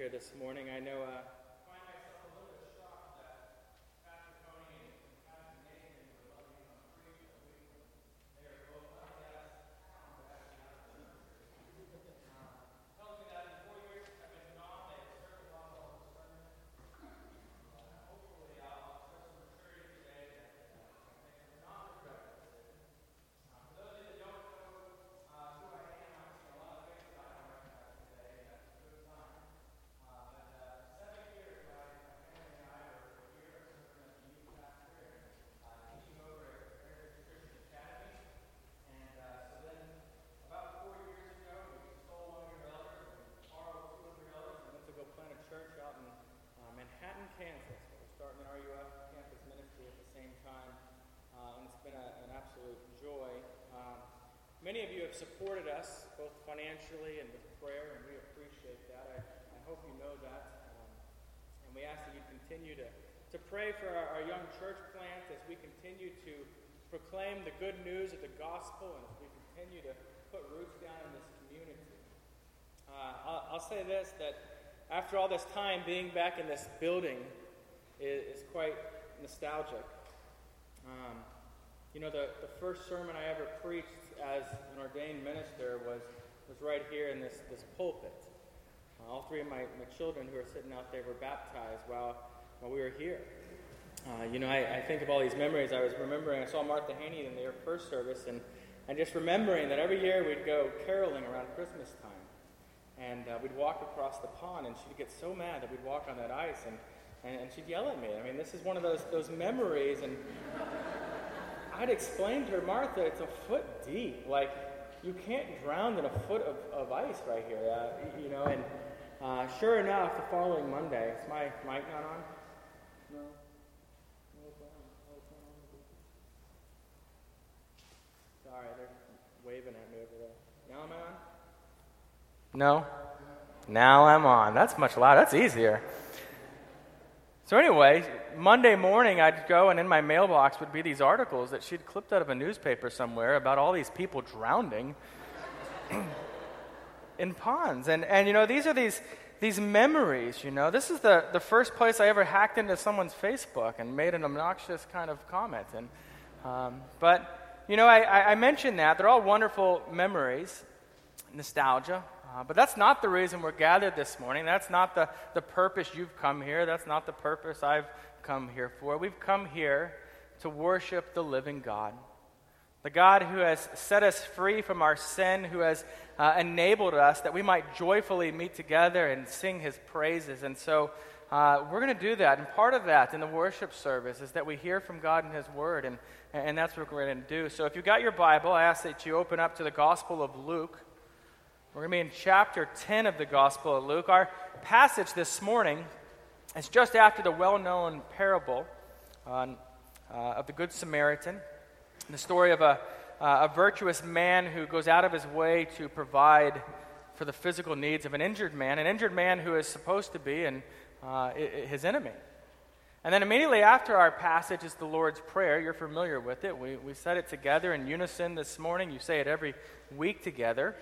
here this morning. I know uh, Kansas. We're starting an RUF campus ministry at the same time, uh, and it's been a, an absolute joy. Um, many of you have supported us, both financially and with prayer, and we appreciate that. I, I hope you know that. Um, and we ask that you continue to, to pray for our, our young church plant as we continue to proclaim the good news of the gospel and as we continue to put roots down in this community. Uh, I'll, I'll say this that after all this time, being back in this building is, is quite nostalgic. Um, you know, the, the first sermon I ever preached as an ordained minister was, was right here in this, this pulpit. Uh, all three of my, my children who are sitting out there were baptized while, while we were here. Uh, you know, I, I, think of all these memories. I was remembering, I saw Martha Haney in their first service, and, and just remembering that every year we'd go caroling around Christmas time. And uh, we'd walk across the pond, and she'd get so mad that we'd walk on that ice, and, and, and she'd yell at me. I mean, this is one of those, those memories, and I'd explain to her, Martha, it's a foot deep. Like, you can't drown in a foot of, of ice right here, uh, you know. And uh, sure enough, the following Monday, is my mic not on? No. Sorry, they're waving at me over there. Now am I on? No? Now I'm on. That's much louder. That's easier. So, anyway, Monday morning I'd go, and in my mailbox would be these articles that she'd clipped out of a newspaper somewhere about all these people drowning in ponds. And, and you know, these are these, these memories, you know. This is the, the first place I ever hacked into someone's Facebook and made an obnoxious kind of comment. And, um, but, you know, I, I mentioned that. They're all wonderful memories, nostalgia. Uh, but that's not the reason we're gathered this morning. That's not the, the purpose you've come here. That's not the purpose I've come here for. We've come here to worship the living God. The God who has set us free from our sin, who has uh, enabled us that we might joyfully meet together and sing his praises. And so uh, we're going to do that. And part of that in the worship service is that we hear from God in his word. And, and that's what we're going to do. So if you've got your Bible, I ask that you open up to the Gospel of Luke. We're going to be in chapter 10 of the Gospel of Luke. Our passage this morning is just after the well known parable on, uh, of the Good Samaritan, the story of a, uh, a virtuous man who goes out of his way to provide for the physical needs of an injured man, an injured man who is supposed to be in, uh, his enemy. And then immediately after our passage is the Lord's Prayer. You're familiar with it. We, we said it together in unison this morning. You say it every week together.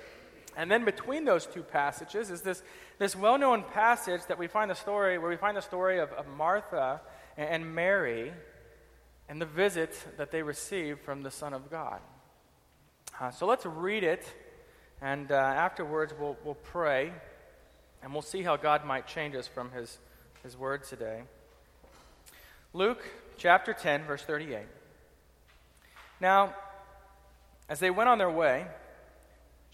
And then between those two passages is this, this well known passage that we find the story, where we find the story of, of Martha and, Mary and the visit that they received from the Son of God. Uh, so let's read it, and uh, afterwards we'll, we'll pray, and we'll see how God might change us from his, his word today. Luke chapter 10, verse 38. Now, as they went on their way,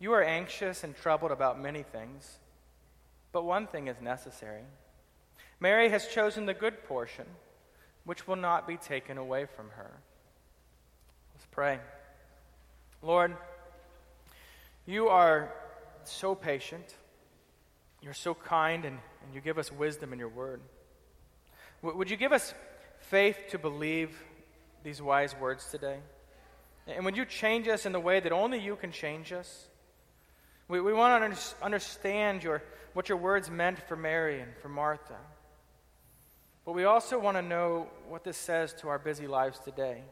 You are anxious and troubled about many things, but one thing is necessary. Mary has chosen the good portion, which will not be taken away from her. Let's pray. Lord, you are so patient. You're so kind, and, and you give us wisdom in your word. W- would you give us faith to believe these wise words today? And would you change us in the way that only you can change us? We, we want to understand your, what your words meant for Mary and for Martha. But we also want to know what this says to our busy lives today,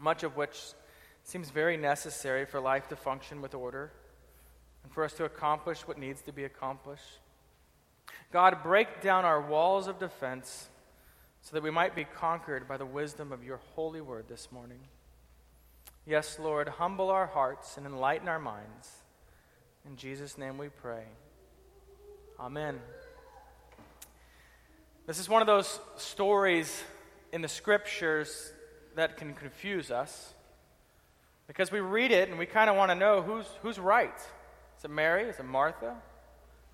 much of which seems very necessary for life to function with order and for us to accomplish what needs to be accomplished. God, break down our walls of defense so that we might be conquered by the wisdom of your holy word this morning. Yes, Lord, humble our hearts and enlighten our minds. In Jesus' name we pray. Amen. This is one of those stories in the scriptures that can confuse us because we read it and we kind of want to know who's, who's right. Is it Mary? Is it Martha?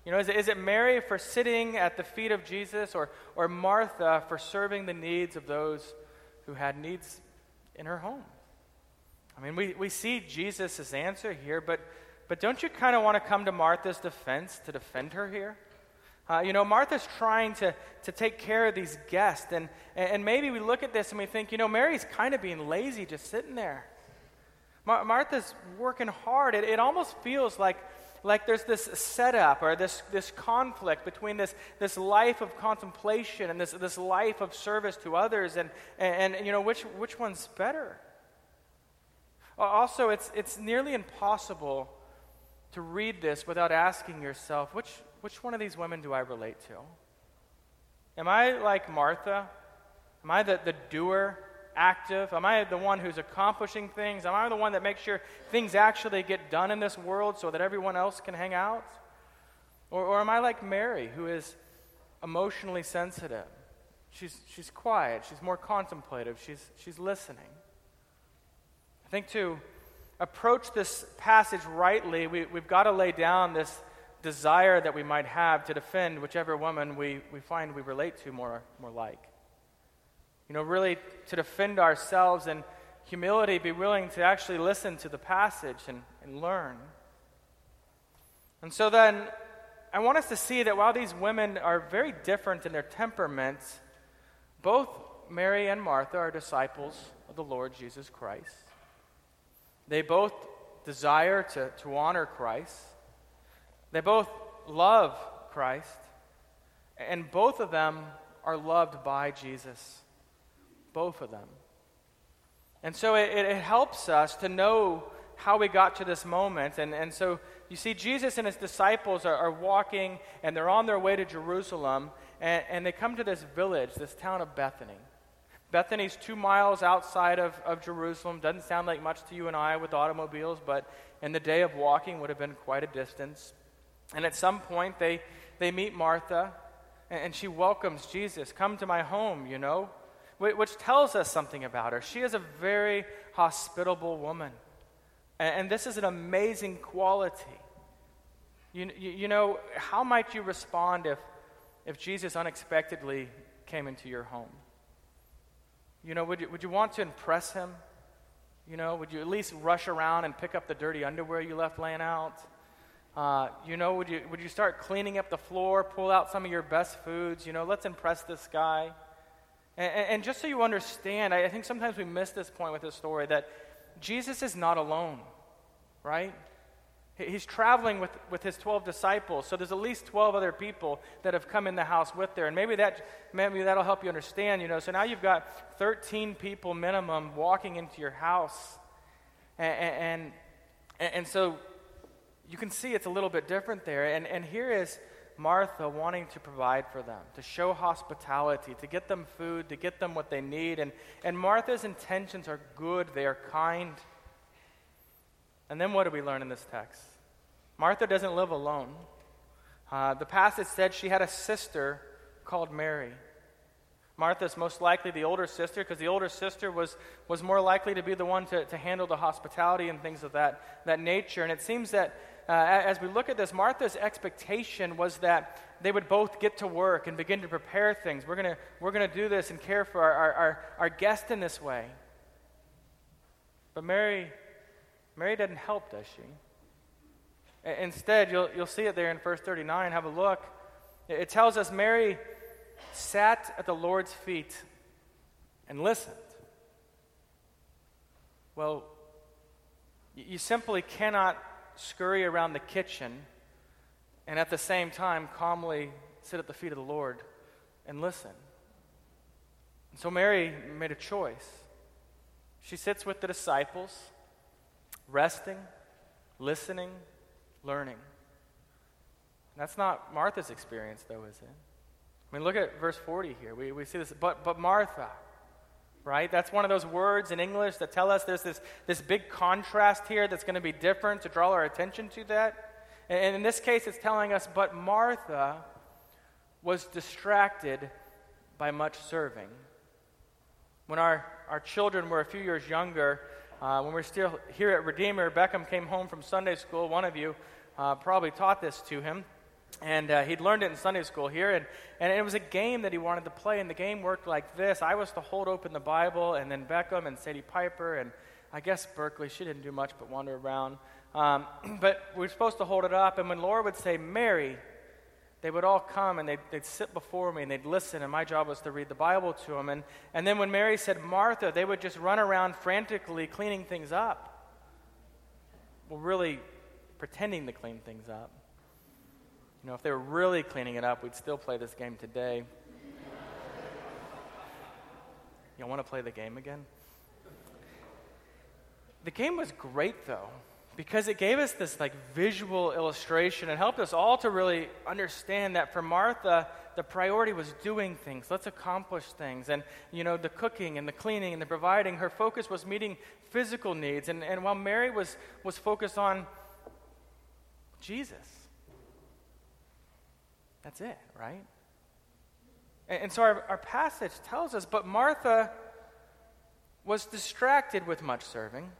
You know, is it, is it Mary for sitting at the feet of Jesus or, or Martha for serving the needs of those who had needs in her home? I mean, we, we see Jesus' answer here, but, but don't you kind of want to come to Martha's defense to defend her here? Uh, you know, Martha's trying to, to take care of these guests, and, and maybe we look at this and we think, you know, Mary's kind of being lazy just sitting there. Mar- Martha's working hard. It, it almost feels like, like there's this setup or this, this conflict between this, this life of contemplation and this, this life of service to others, and, and, and you know, which, which one's better? Also, it's, it's nearly impossible to read this without asking yourself, which, which one of these women do I relate to? Am I like Martha? Am I the, the doer, active? Am I the one who's accomplishing things? Am I the one that makes sure things actually get done in this world so that everyone else can hang out? Or, or am I like Mary, who is emotionally sensitive? She's, she's quiet, she's more contemplative, she's, she's listening. I think to approach this passage rightly, we, we've got to lay down this desire that we might have to defend whichever woman we, we find we relate to more, more like. You know, really to defend ourselves and humility, be willing to actually listen to the passage and, and learn. And so then, I want us to see that while these women are very different in their temperaments, both Mary and Martha are disciples of the Lord Jesus Christ. They both desire to, to honor Christ. They both love Christ. And both of them are loved by Jesus. Both of them. And so it, it helps us to know how we got to this moment. And, and so you see, Jesus and his disciples are, are walking and they're on their way to Jerusalem. And, and they come to this village, this town of Bethany. Bethany's two miles outside of, of Jerusalem. Doesn't sound like much to you and I with automobiles, but in the day of walking would have been quite a distance. And at some point, they, they meet Martha, and, and she welcomes Jesus. Come to my home, you know, which tells us something about her. She is a very hospitable woman. And, and this is an amazing quality. You, you, you know, how might you respond if, if Jesus unexpectedly came into your home? You know, would you, would you want to impress him? You know, would you at least rush around and pick up the dirty underwear you left laying out? Uh, you know, would you, would you start cleaning up the floor, pull out some of your best foods? You know, let's impress this guy. And, and just so you understand, I, I think sometimes we miss this point with this story that Jesus is not alone, right? He's traveling with, with his 12 disciples, so there's at least 12 other people that have come in the house with there. And maybe, that, maybe that'll help you understand, you know. So now you've got 13 people minimum walking into your house. And, and, and so you can see it's a little bit different there. And, and here is Martha wanting to provide for them, to show hospitality, to get them food, to get them what they need. And, and Martha's intentions are good, they are kind. And then what do we learn in this text? Martha doesn't live alone. Uh, the passage said she had a sister called Mary. Martha's most likely the older sister because the older sister was, was more likely to be the one to, to handle the hospitality and things of that, that nature. And it seems that uh, as we look at this, Martha's expectation was that they would both get to work and begin to prepare things. We're going we're gonna do this and care for our, our, our, our guest in this way. But Mary Mary doesn't help, does she? Instead, you'll, you'll see it there in verse 39. Have a look. It tells us Mary, sat at the Lord's feet and listened. Well, you simply cannot scurry around the kitchen and at the same time calmly sit at the feet of the Lord and listen. And so Mary made a choice. She sits with the disciples, resting, listening, learning. That's not Martha's experience, though, is it? I mean, look at verse 40 here. We, we see this, but, but Martha, right? That's one of those words in English that tell us there's this, this big contrast here that's going to be different to draw our attention to that. And in this case, it's telling us, but Martha was distracted by much serving. When our, our children were a few years younger, uh, when we were still here at Redeemer, Beckham came home from Sunday school. One of you uh, probably taught this to him. And uh, he'd learned it in Sunday school here. And, and it was a game that he wanted to play. And the game worked like this I was to hold open the Bible, and then Beckham and Sadie Piper, and I guess Berkeley, she didn't do much but wander around. Um, but we were supposed to hold it up. And when Laura would say, Mary, they would all come and they'd, they'd, sit before me and they'd listen, and my job was to read the Bible to them. And, and then when Mary said Martha, they would just run around frantically cleaning things up. Well, really pretending to clean things up. You know, if they were really cleaning it up, we'd still play this game today. Y'all want to play the game again? The game was great, though because it gave us this like visual illustration. And helped us all to really understand that for martha the priority was doing things. Let's accomplish things. And you know the cooking and the cleaning and the providing her focus was meeting physical needs. And, and while mary was was focused on jesus that's it right? And, and so our, our passage tells us but martha was distracted with much serving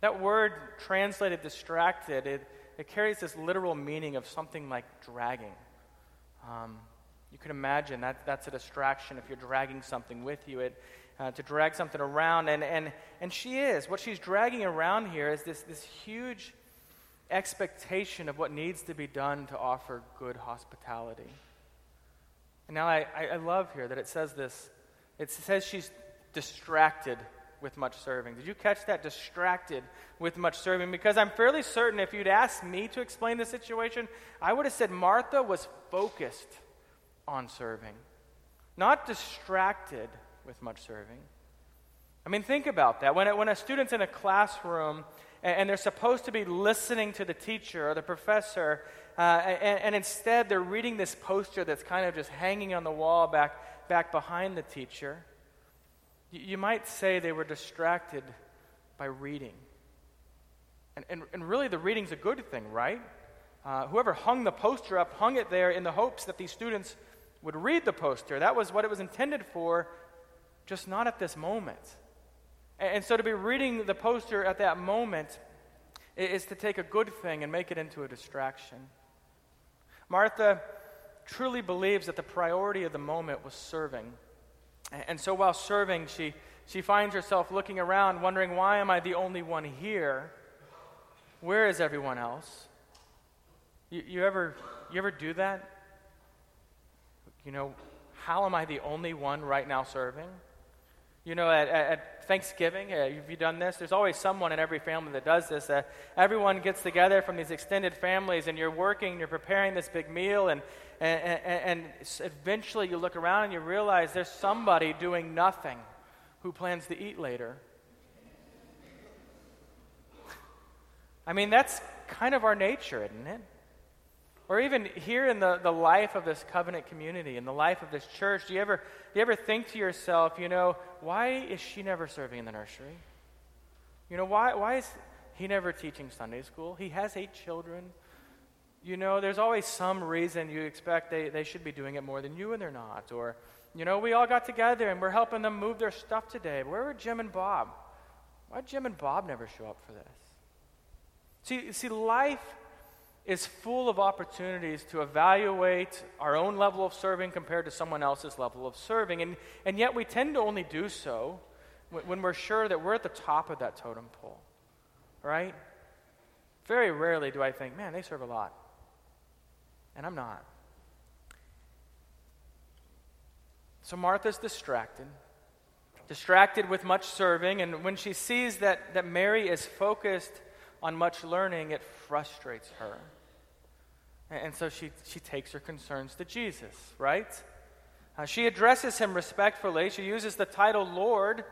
that word translated distracted, it, it carries this literal meaning of something like dragging. Um, you can imagine that that's a distraction if you're dragging something with you, it, uh, to drag something around. And, and, and she is. What she's dragging around here is this, this huge expectation of what needs to be done to offer good hospitality. And now I, I love here that it says this. It says she's distracted with much serving. Did you catch that? Distracted with much serving. Because I'm fairly certain if you'd asked me to explain the situation, I would have said Martha was focused on serving, not distracted with much serving. I mean, think about that. When, it, when a student's in a classroom and, and, they're supposed to be listening to the teacher or the professor, uh, and, and instead they're reading this poster that's kind of just hanging on the wall back, back behind the teacher. You might say they were distracted by reading. And, and, and really, the reading's a good thing, right? Uh, whoever hung the poster up hung it there in the hopes that these students would read the poster. That was what it was intended for, just not at this moment. And, and so to be reading the poster at that moment is to take a good thing and make it into a distraction. Martha truly believes that the priority of the moment was serving. And so while serving, she, she finds herself looking around, wondering, why am I the only one here? Where is everyone else? You, you, ever, you ever do that? You know, how am I the only one right now serving? You know, at, at Thanksgiving, uh, have you done this? There's always someone in every family that does this. Uh, everyone gets together from these extended families, and you're working, you're preparing this big meal, and, and, and, and eventually you look around and you realize there's somebody doing nothing who plans to eat later. I mean, that's kind of our nature, isn't it? Or even here in the, the life of this covenant community, in the life of this church, do you, ever, do you ever think to yourself, you know, why is she never serving in the nursery? You know, why, why is he never teaching Sunday school? He has eight children. You know, there's always some reason you expect they, they should be doing it more than you and they're not. Or, you know, we all got together and we're helping them move their stuff today. Where were Jim and Bob? Why Jim and Bob never show up for this? See, see life is full of opportunities to evaluate our own level of serving compared to someone else's level of serving. And, and yet we tend to only do so when, when we're sure that we're at the top of that totem pole, right? Very rarely do I think, man, they serve a lot. And I'm not. So Martha's distracted, distracted with much serving, and when she sees that, that Mary is focused on much learning, it frustrates her. And, and so she, she takes her concerns to Jesus, right? Uh, she addresses him respectfully. She uses the title Lord,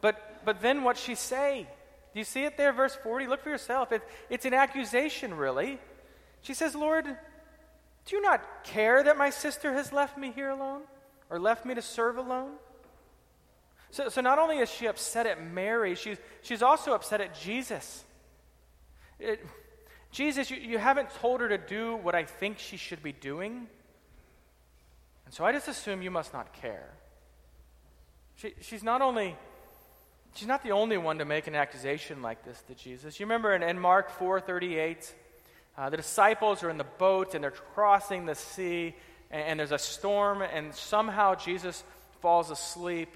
but, but then what she say? Do you see it there, verse 40? Look for yourself. It, it's an accusation, really. She says, Lord, do you not care that my sister has left me here alone or left me to serve alone? So, so not only is she upset at Mary, she's, she's also upset at Jesus. It, Jesus, you, you haven't told her to do what I think she should be doing. And so I just assume you must not care. She, she's not only she's not the only one to make an accusation like this to Jesus. You remember in, in Mark 4:38, uh, the disciples are in the boat and they're crossing the sea, and, and there's a storm, and somehow Jesus falls asleep.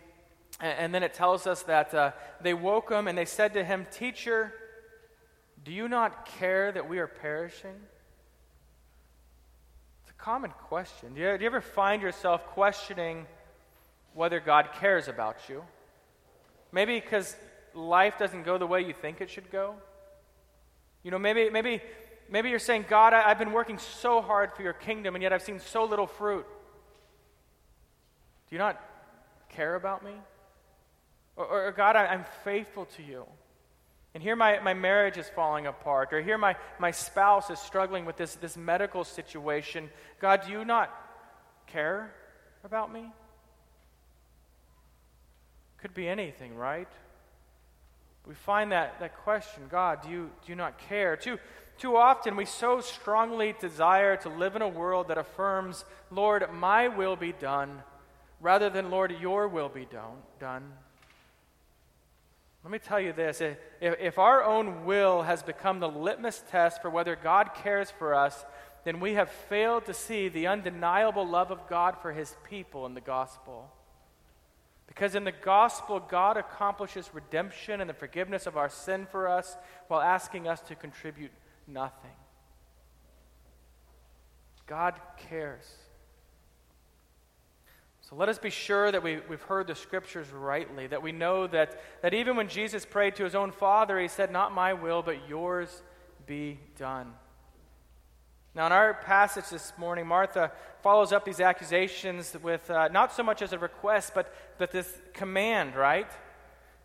And, and then it tells us that uh, they woke him and they said to him, "Teacher, do you not care that we are perishing?" It's a common question. Do you, do you ever find yourself questioning whether God cares about you? Maybe because life doesn't go the way you think it should go. You know, maybe, maybe, maybe you're saying, God, I, have been working so hard for your kingdom, and yet I've seen so little fruit. Do you not care about me? Or, or God, I, I'm faithful to you. And here my, my marriage is falling apart, or here my, my spouse is struggling with this, this medical situation. God, do you not care about me? Could be anything, right? We find that, that question God, do you, do you not care? Too, too often we so strongly desire to live in a world that affirms, Lord, my will be done, rather than, Lord, your will be done. Let me tell you this if, if our own will has become the litmus test for whether God cares for us, then we have failed to see the undeniable love of God for his people in the gospel. Because in the gospel, God accomplishes redemption and the forgiveness of our sin for us while asking us to contribute nothing. God cares. So let us be sure that we, we've heard the scriptures rightly, that we know that, that even when Jesus prayed to his own Father, he said, Not my will, but yours be done. Now, in our passage this morning, Martha follows up these accusations with uh, not so much as a request, but, but this command, right?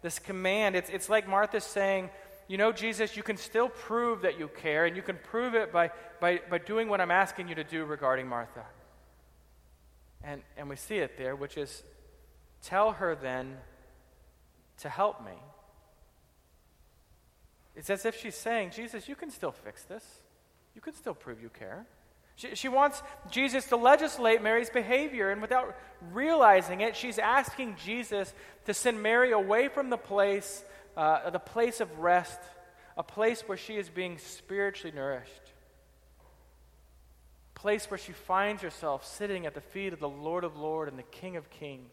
This command. It's, it's like Martha saying, You know, Jesus, you can still prove that you care, and you can prove it by, by, by doing what I'm asking you to do regarding Martha. And, and we see it there, which is tell her then to help me. It's as if she's saying, Jesus, you can still fix this. You can still prove you care. She, she wants Jesus to legislate Mary's behavior, and without realizing it, she's asking Jesus to send Mary away from the place, uh, the place of rest, a place where she is being spiritually nourished a place where she finds herself sitting at the feet of the Lord of Lords and the King of Kings.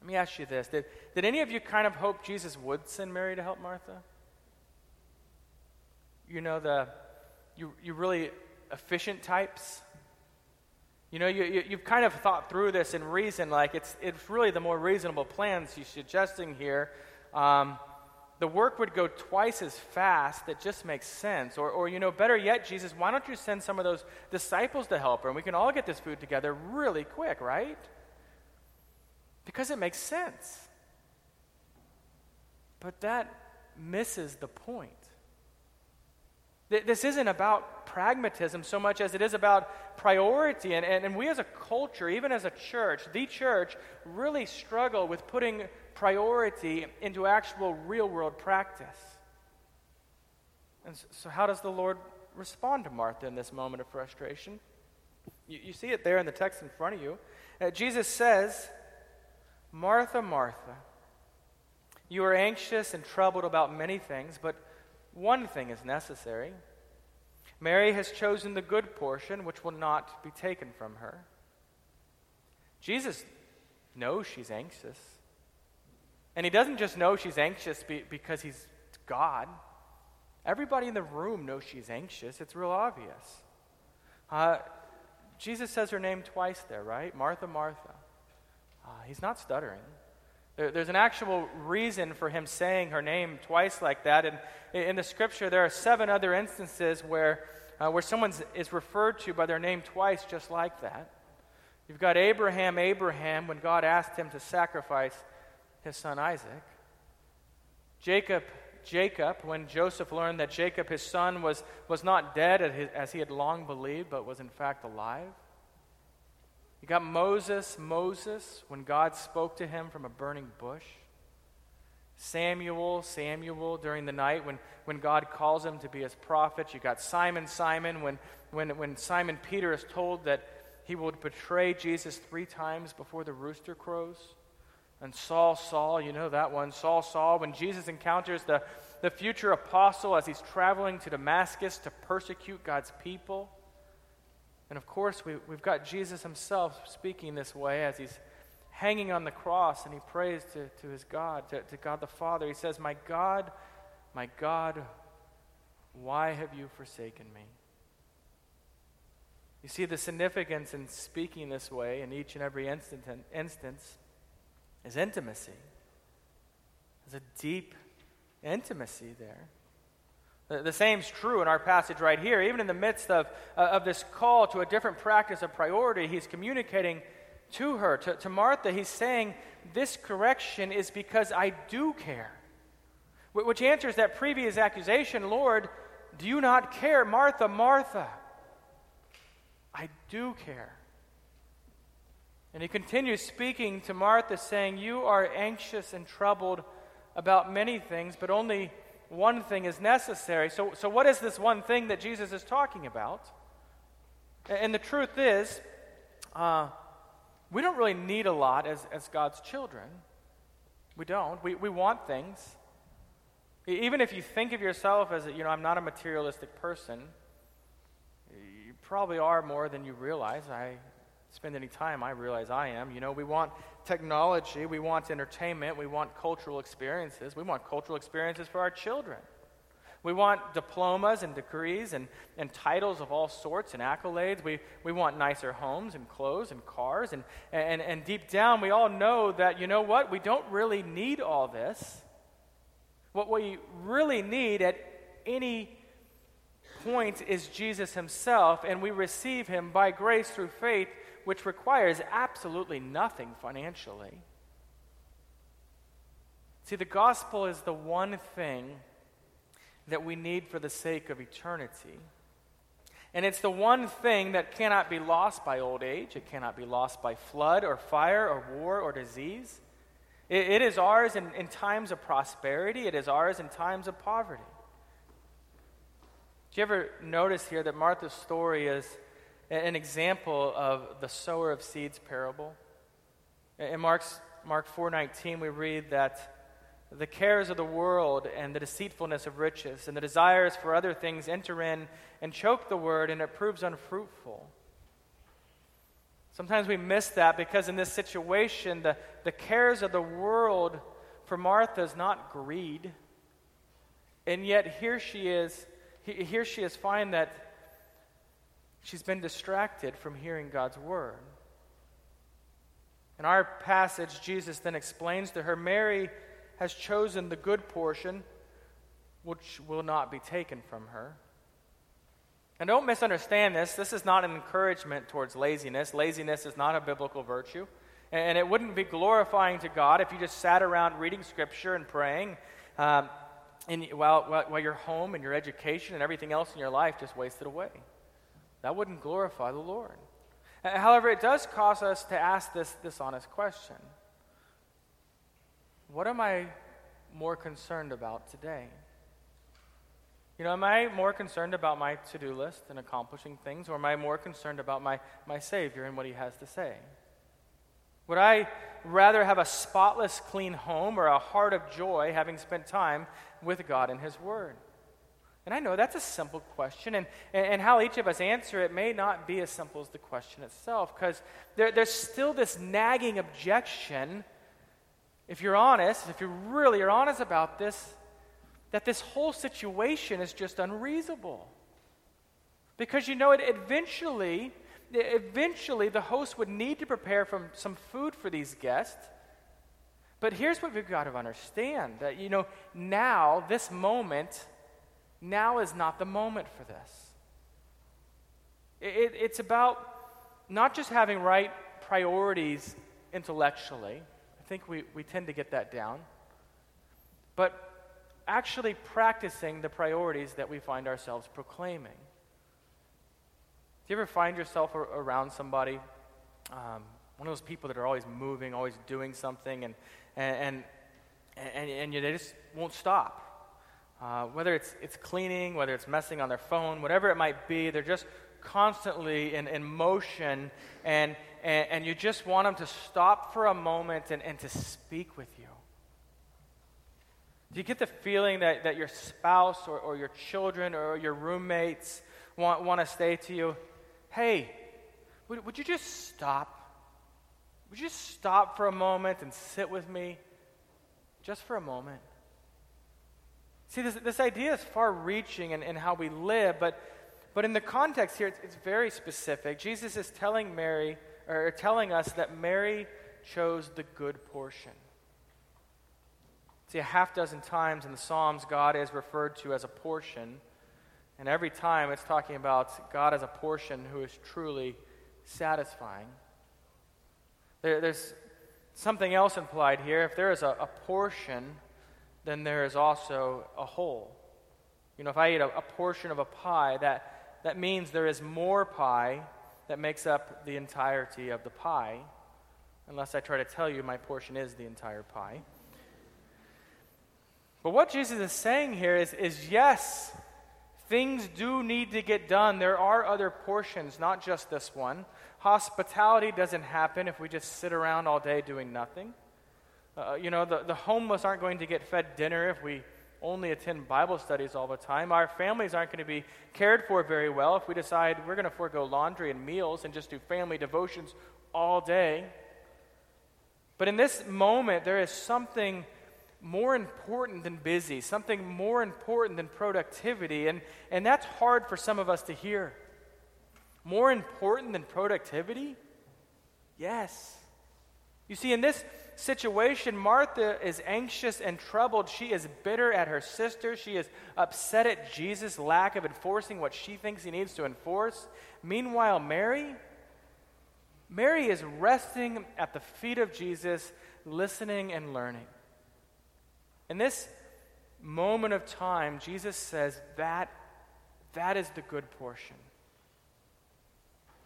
Let me ask you this did, did any of you kind of hope Jesus would send Mary to help Martha? You know, the you, you really efficient types? You know, you, you, have kind of thought through this and reasoned, like it's, it's really the more reasonable plans you're suggesting here. Um, the work would go twice as fast. That just makes sense. Or, or, you know, better yet, Jesus, why don't you send some of those disciples to help her and we can all get this food together really quick, right? Because it makes sense. But that misses the point. This isn't about pragmatism so much as it is about priority. And, and, and we as a culture, even as a church, the church, really struggle with putting priority into actual real world practice. And so, how does the Lord respond to Martha in this moment of frustration? You, you see it there in the text in front of you. Uh, Jesus says, Martha, Martha, you are anxious and troubled about many things, but one thing is necessary. Mary has chosen the good portion, which will not be taken from her. Jesus knows she's anxious. And he doesn't just know she's anxious be, because he's God. Everybody in the room knows she's anxious. It's real obvious. Uh, Jesus says her name twice there, right? Martha, Martha. Uh, he's not stuttering. There, there's an actual reason for him saying her name twice like that. And in the scripture, there are seven other instances where, uh, where someone is referred to by their name twice, just like that. You've got Abraham, Abraham, when God asked him to sacrifice his son Isaac. Jacob, Jacob, when Joseph learned that Jacob, his son, was, was not dead as he had long believed, but was in fact alive. You got Moses, Moses, when God spoke to him from a burning bush. Samuel, Samuel, during the night when, when God calls him to be his prophet. You got Simon, Simon, when, when, when Simon Peter is told that he would betray Jesus three times before the rooster crows. And Saul, Saul, you know that one. Saul, Saul, when Jesus encounters the, the future apostle as he's traveling to Damascus to persecute God's people. And of course, we, we've got Jesus himself speaking this way as he's hanging on the cross and he prays to, to his God, to, to God the Father. He says, My God, my God, why have you forsaken me? You see the significance in speaking this way in each and every instant, instance is intimacy. There's a deep intimacy there. The, the same is true in our passage right here. Even in the midst of, uh, of this call to a different practice of priority, he's communicating to her, to, to Martha, he's saying, This correction is because I do care. Which answers that previous accusation Lord, do you not care? Martha, Martha, I do care. And he continues speaking to Martha, saying, You are anxious and troubled about many things, but only one thing is necessary. So, so what is this one thing that Jesus is talking about? And the truth is, uh, we don't really need a lot as, as God's children. We don't. We, we want things. Even if you think of yourself as, you know, I'm not a materialistic person, you probably are more than you realize. I spend any time, I realize I am. You know, we want technology, we want entertainment, we want cultural experiences. We want cultural experiences for our children. We want diplomas and degrees and, and titles of all sorts and accolades. We, we want nicer homes and clothes and cars. And, and, and deep down, we all know that, you know what? We don't really need all this. What we really need at any point is Jesus himself, and we receive him by grace through faith which requires absolutely nothing financially. See, the gospel is the one thing that we need for the sake of eternity. And it's the one thing that cannot be lost by old age, it cannot be lost by flood or fire or war or disease. it, it is ours in, in times of prosperity, it is ours in times of poverty. Do you ever notice here that Martha's story is an example of the sower of seeds parable. In Mark's, Mark 4:19 we read that the cares of the world and the deceitfulness of riches and the desires for other things enter in and choke the word and it proves unfruitful. Sometimes we miss that because in this situation the, the cares of the world for Martha is not greed. And yet here she is here she is find that She's been distracted from hearing God's word. In our passage, Jesus then explains to her Mary has chosen the good portion, which will not be taken from her. And don't misunderstand this. This is not an encouragement towards laziness. Laziness is not a biblical virtue. And it wouldn't be glorifying to God if you just sat around reading Scripture and praying um, and while, while your home and your education and everything else in your life just wasted away. That wouldn't glorify the Lord. However, it does cause us to ask this, this honest question What am I more concerned about today? You know, am I more concerned about my to do list and accomplishing things, or am I more concerned about my, my Savior and what He has to say? Would I rather have a spotless, clean home or a heart of joy having spent time with God and His Word? And I know that's a simple question, and, and how each of us answer it may not be as simple as the question itself, because there, there's still this nagging objection, if you're honest, if you really are honest about this, that this whole situation is just unreasonable. Because you know, it eventually, eventually the host would need to prepare from some food for these guests. But here's what we've got to understand that, you know, now, this moment, now is not the moment for this. It, it's about not just having right priorities intellectually. I think we, we tend to get that down. But actually practicing the priorities that we find ourselves proclaiming. Do you ever find yourself around somebody, um, one of those people that are always moving, always doing something, and, and, and, and, and they just won't stop? Uh, whether it's, it's cleaning, whether it's messing on their phone, whatever it might be, they're just constantly in, in motion, and, and, and you just want them to stop for a moment and, and to speak with you. Do you get the feeling that, that your spouse or, or your children or your roommates want, want to say to you, hey, would, would you just stop? Would you just stop for a moment and sit with me? Just for a moment. See, this, this idea is far reaching in, in how we live, but, but in the context here, it's, it's very specific. Jesus is telling Mary, or telling us that Mary chose the good portion. See, a half dozen times in the Psalms, God is referred to as a portion. And every time it's talking about God as a portion who is truly satisfying. There, there's something else implied here. If there is a, a, portion, then there is also a whole. You know, if I eat a, a portion of a pie, that, that means there is more pie that makes up the entirety of the pie, unless I try to tell you my portion is the entire pie. But what Jesus is saying here is, is yes, things do need to get done. There are other portions, not just this one. Hospitality doesn't happen if we just sit around all day doing nothing. Uh, you know, the, the homeless aren't going to get fed dinner if we only attend Bible studies all the time. Our families aren't going to be cared for very well if we decide we're going to forego laundry and meals and just do family devotions all day. But in this moment, there is something more important than busy, something more important than productivity. And, and that's hard for some of us to hear. More important than productivity? Yes. You see, in this situation, Martha is anxious and troubled. She is bitter at her sister. She is upset at Jesus' lack of enforcing what she thinks he needs to enforce. Meanwhile, Mary, Mary is resting at the feet of Jesus, listening and learning. In this moment of time, Jesus says that that is the good portion.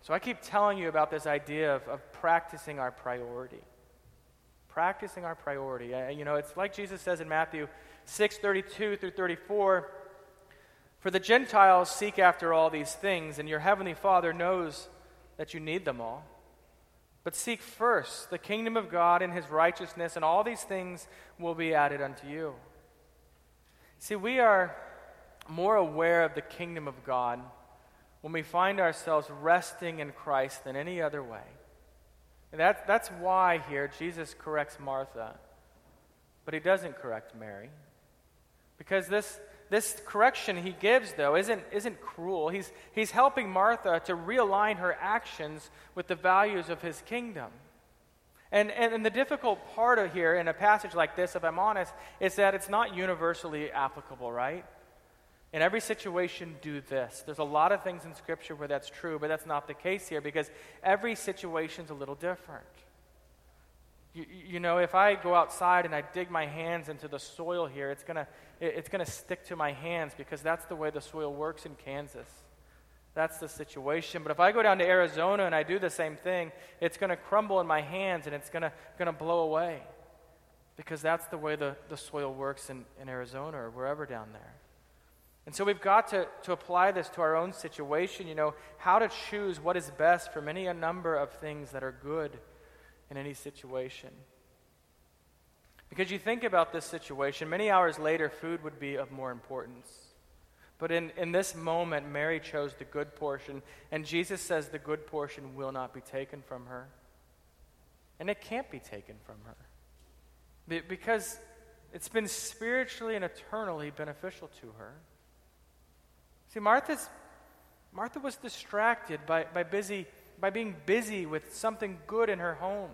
So I keep telling you about this idea of, of practicing our priority. Practicing our priority. Uh, you know, it's like Jesus says in Matthew 6 32 through 34 For the Gentiles seek after all these things, and your heavenly Father knows that you need them all. But seek first the kingdom of God and his righteousness, and all these things will be added unto you. See, we are more aware of the kingdom of God when we find ourselves resting in Christ than any other way. And that, that's why here Jesus corrects Martha, but he doesn't correct Mary. Because this, this correction he gives, though, isn't, isn't cruel. He's, he's helping Martha to realign her actions with the values of his kingdom. And, and, and, the difficult part of here in a passage like this, if I'm honest, is that it's not universally applicable, right? In every situation, do this. There's a lot of things in Scripture where that's true, but that's not the case here because every situation's a little different. You, you know, if I go outside and I dig my hands into the soil here, it's going to it's gonna stick to my hands because that's the way the soil works in Kansas. That's the situation. But if I go down to Arizona and I do the same thing, it's going to crumble in my hands and it's going to blow away because that's the way the, the soil works in, in Arizona or wherever down there. And so we've got to, to apply this to our own situation, you know, how to choose what is best from any a number of things that are good in any situation. Because you think about this situation, many hours later, food would be of more importance. But in, in this moment, Mary chose the good portion, and Jesus says the good portion will not be taken from her. And it can't be taken from her. Because it's been spiritually and eternally beneficial to her. See, Martha's, Martha was distracted by, by busy by being busy with something good in her home,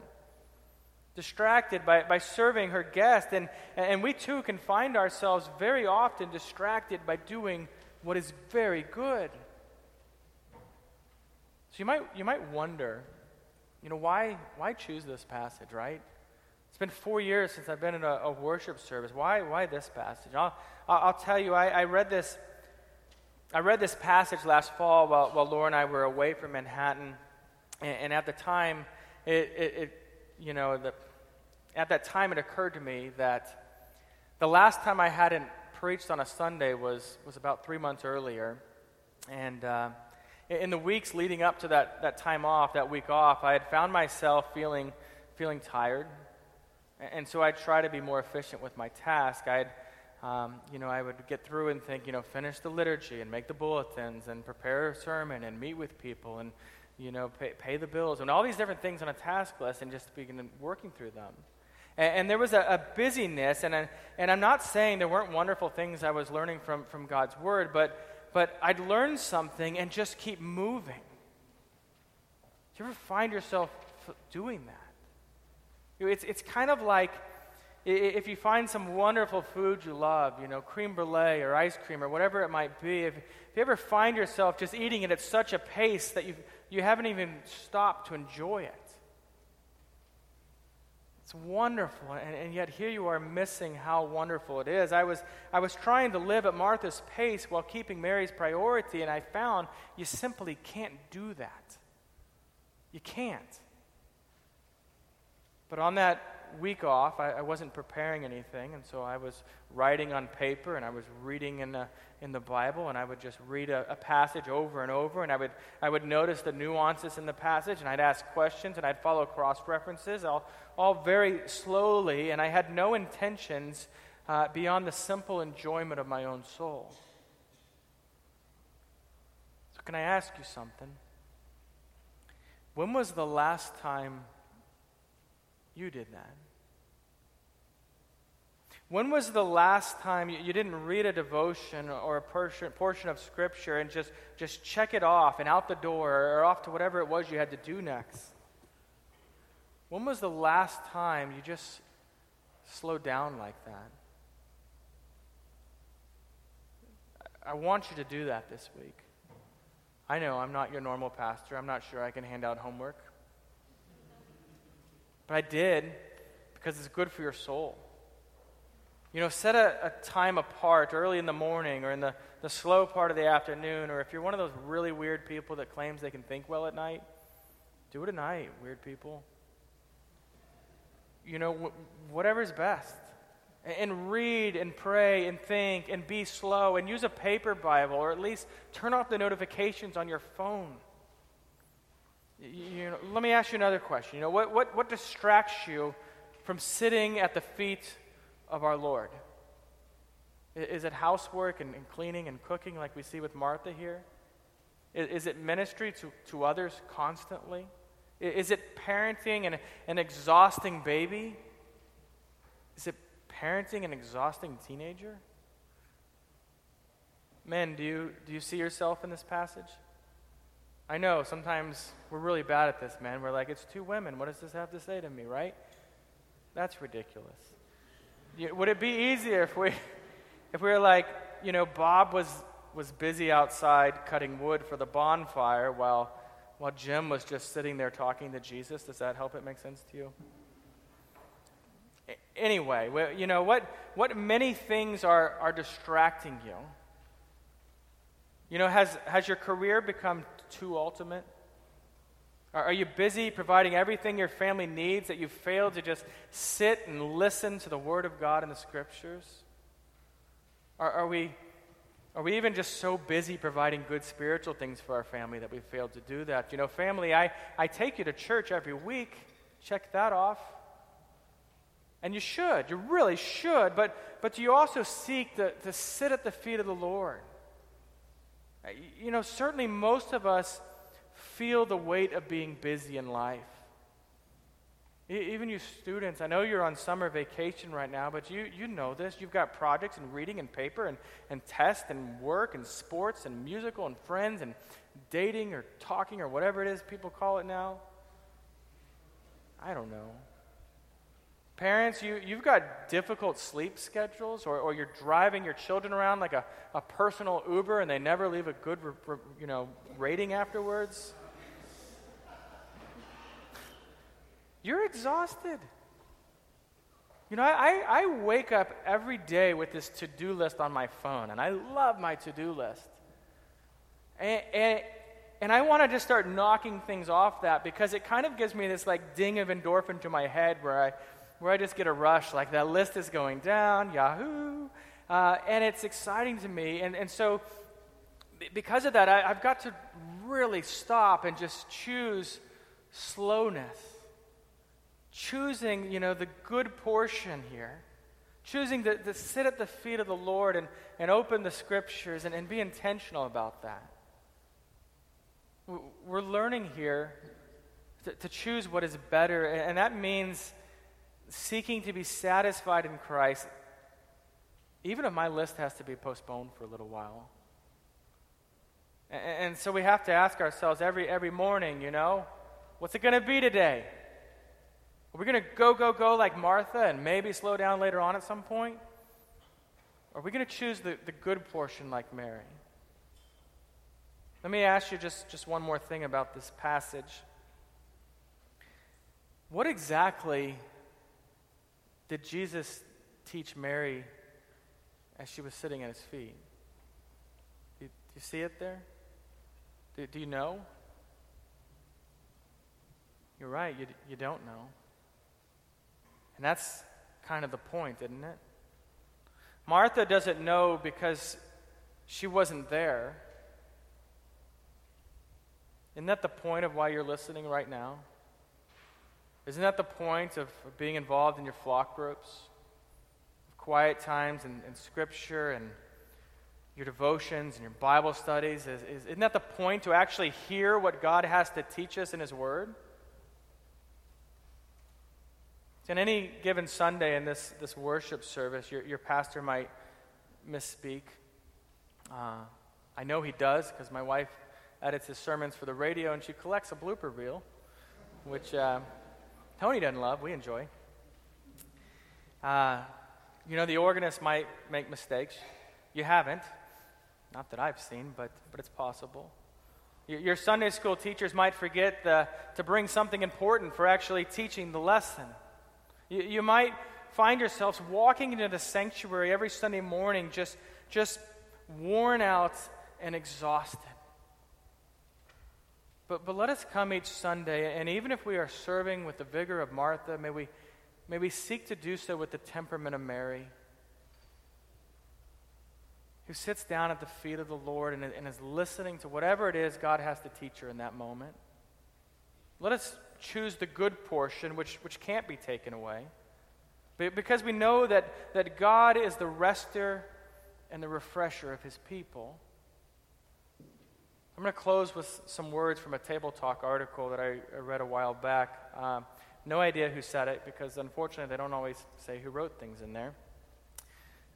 distracted by, by serving her guest. And, and we too can find ourselves very often distracted by doing what is very good. So you might, you might wonder, you know, why, why choose this passage, right? It's been four years since I've been in a, a worship service. Why, why this passage? I'll, I'll tell you, I, I, read this, I read this passage last fall while, while Laura and I were away from Manhattan. And, and at the time, it, it, it, you know, the, at that time it occurred to me that the last time I hadn't preached on a Sunday was, was about three months earlier. And uh, in the weeks leading up to that, that time off, that week off, I had found myself feeling, feeling tired. And so I'd try to be more efficient with my task. I'd, um, you know, I would get through and think, you know, finish the liturgy and make the bulletins and prepare a sermon and meet with people and, you know, pay, pay the bills and all these different things on a task list and just begin working through them. And, and there was a, a busyness, and, a, and I'm not saying there weren't wonderful things I was learning from, from God's Word, but, but I'd learn something and just keep moving. Do you ever find yourself doing that? It's, it's kind of like if you find some wonderful food you love, you know, cream brulee or ice cream or whatever it might be, if, if you ever find yourself just eating it at such a pace that you, you haven't even stopped to enjoy it, it's wonderful. And, and yet here you are missing how wonderful it is. I was, I was trying to live at Martha's pace while keeping Mary's priority, and I found you simply can't do that. You can't. But on that week off, I, I, wasn't preparing anything, and so I was writing on paper and I was reading in the, in the Bible, and I would just read a, a, passage over and over, and I would, I would notice the nuances in the passage, and I'd ask questions, and I'd follow cross references, all, all very slowly, and I had no intentions uh, beyond the simple enjoyment of my own soul. So, can I ask you something? When was the last time you did that. When was the last time you, you didn't read a devotion or a portion, portion of Scripture and just, just check it off and out the door or off to whatever it was you had to do next? When was the last time you just slowed down like that? I want you to do that this week. I know I'm not your normal pastor. I'm not sure I can hand out homework. But I did because it's good for your soul. You know, set a, a, time apart early in the morning or in the, the slow part of the afternoon, or if you're one of those really weird people that claims they can think well at night, do it at night, weird people. You know, wh- whatever's best. And, and read and pray and think and be slow and use a paper Bible, or at least turn off the notifications on your phone. You know, let me ask you another question. You know, what, what, what distracts you from sitting at the feet of our Lord? Is it housework and, and cleaning and cooking like we see with Martha here? Is, is it ministry to, to others constantly? Is it parenting an, an exhausting baby? Is it parenting an exhausting teenager? Men, do you, do you see yourself in this passage? I know sometimes we're really bad at this, man. We're like, it's two women. What does this have to say to me, right? That's ridiculous. Would it be easier if we, if we were like, you know, Bob was, was busy outside cutting wood for the bonfire while, while Jim was just sitting there talking to Jesus? Does that help it make sense to you? Anyway, you know, what, what many things are, are distracting you? You know, has, has your career become too ultimate? Are you busy providing everything your family needs that you've failed to just sit and listen to the Word of God in the Scriptures? Are, are, we, are we even just so busy providing good spiritual things for our family that we've failed to do that? You know, family, I, I take you to church every week. Check that off. And you should. You really should. But, but do you also seek to, to sit at the feet of the Lord? Uh, you know, certainly most of us feel the weight of being busy in life. even you students, I know you're on summer vacation right now, but you, you know this. You've got projects and reading and paper and, and test and work and sports and musical and friends and dating or talking or whatever it is people call it now. I don't know. Parents, you, you've got difficult sleep schedules, or, or you're driving your children around like a, a personal Uber and they never leave a good you know, rating afterwards. You're exhausted. You know, I, I wake up every day with this to do list on my phone, and I love my to do list. And, and, and I want to just start knocking things off that because it kind of gives me this like ding of endorphin to my head where I, where I just get a rush, like that list is going down, yahoo. Uh, and it's exciting to me. And, and so, because of that, I, I've got to really stop and just choose slowness choosing, you know, the good portion here, choosing to, to sit at the feet of the Lord and, and open the scriptures and, and be intentional about that. We're learning here to, to choose what is better, and that means seeking to be satisfied in Christ, even if my list has to be postponed for a little while. And, and so we have to ask ourselves every, every morning, you know, what's it going to be today? Are we going to go, go, go like Martha and maybe slow down later on at some point? Or are we going to choose the, the good portion like Mary? Let me ask you just, just one more thing about this passage. What exactly did Jesus teach Mary as she was sitting at his feet? Do you, do you see it there? Do, do you know? You're right, you, you don't know. And that's kind of the point, isn't it? Martha doesn't know because she wasn't there. Isn't that the point of why you're listening right now? Isn't that the point of, being involved in your flock groups? Of quiet times and, and scripture and your devotions and your Bible studies? Is, is, isn't that the point to actually hear what God has to teach us in His Word? In any given Sunday in this, this worship service, your, your pastor might misspeak. Uh, I know he does because my wife edits his sermons for the radio and she collects a blooper reel, which uh, Tony doesn't love. We enjoy. Uh, you know, the organist might make mistakes. You haven't. Not that I've seen, but, but it's possible. Your, Sunday school teachers might forget the, to bring something important for actually teaching the lesson. You, you might find yourselves walking into the sanctuary every Sunday morning just, just worn out and exhausted. But, but let us come each Sunday, and even if we are serving with the vigor of Martha, may we, may we seek to do so with the temperament of Mary, who sits down at the feet of the Lord and, and is listening to whatever it is God has to teach her in that moment. Let us choose the good portion, which, which can't be taken away. Because we know that, that God is the rester and the refresher of his people. I'm going to close with some words from a Table Talk article that I, read a while back. Um, no idea who said it because unfortunately they don't always say who wrote things in there. It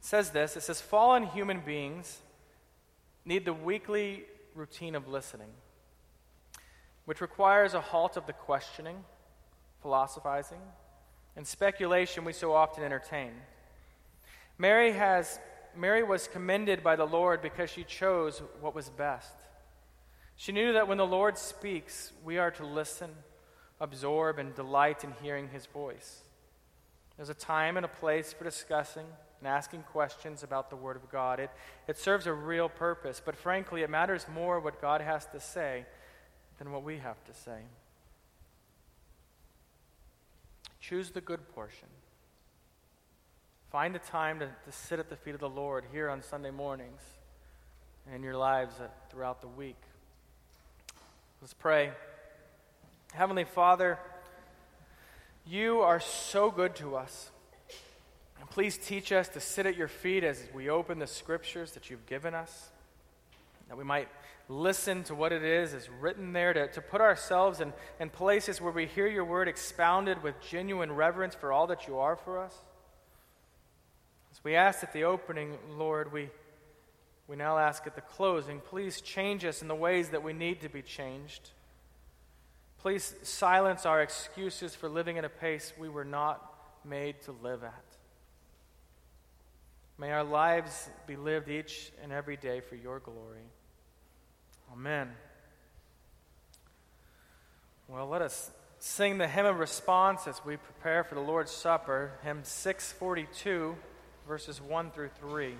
says this it says, Fallen human beings need the weekly routine of listening which requires a halt of the questioning, philosophizing, and speculation we so often entertain. Mary, has, Mary was commended by the Lord because she chose what was best. She knew that when the Lord speaks, we are to listen, absorb, and delight in hearing his voice. There's a time and a place for discussing and asking questions about the Word of God. It, it serves a real purpose, but frankly, it matters more what God has to say than what we have to say. Choose the good portion. Find a time to, to sit at the feet of the Lord here on Sunday mornings and in your lives uh, throughout the week. Let's pray. Heavenly Father, you are so good to us. And please teach us to sit at your feet as we open the scriptures that you've given us. that we might listen to what it is is written there, to, to put ourselves in, in places where we hear your word expounded with genuine reverence for all that you are for us. As we ask at the opening, Lord, we, we now ask at the closing, please change us in the ways that we need to be changed. Please silence our excuses for living at a pace we were not made to live at. May our lives be lived each and every day for your glory. Amen. Well, let us sing the hymn of response as we prepare for the Lord's Supper, hymn 642, verses 1 through 3.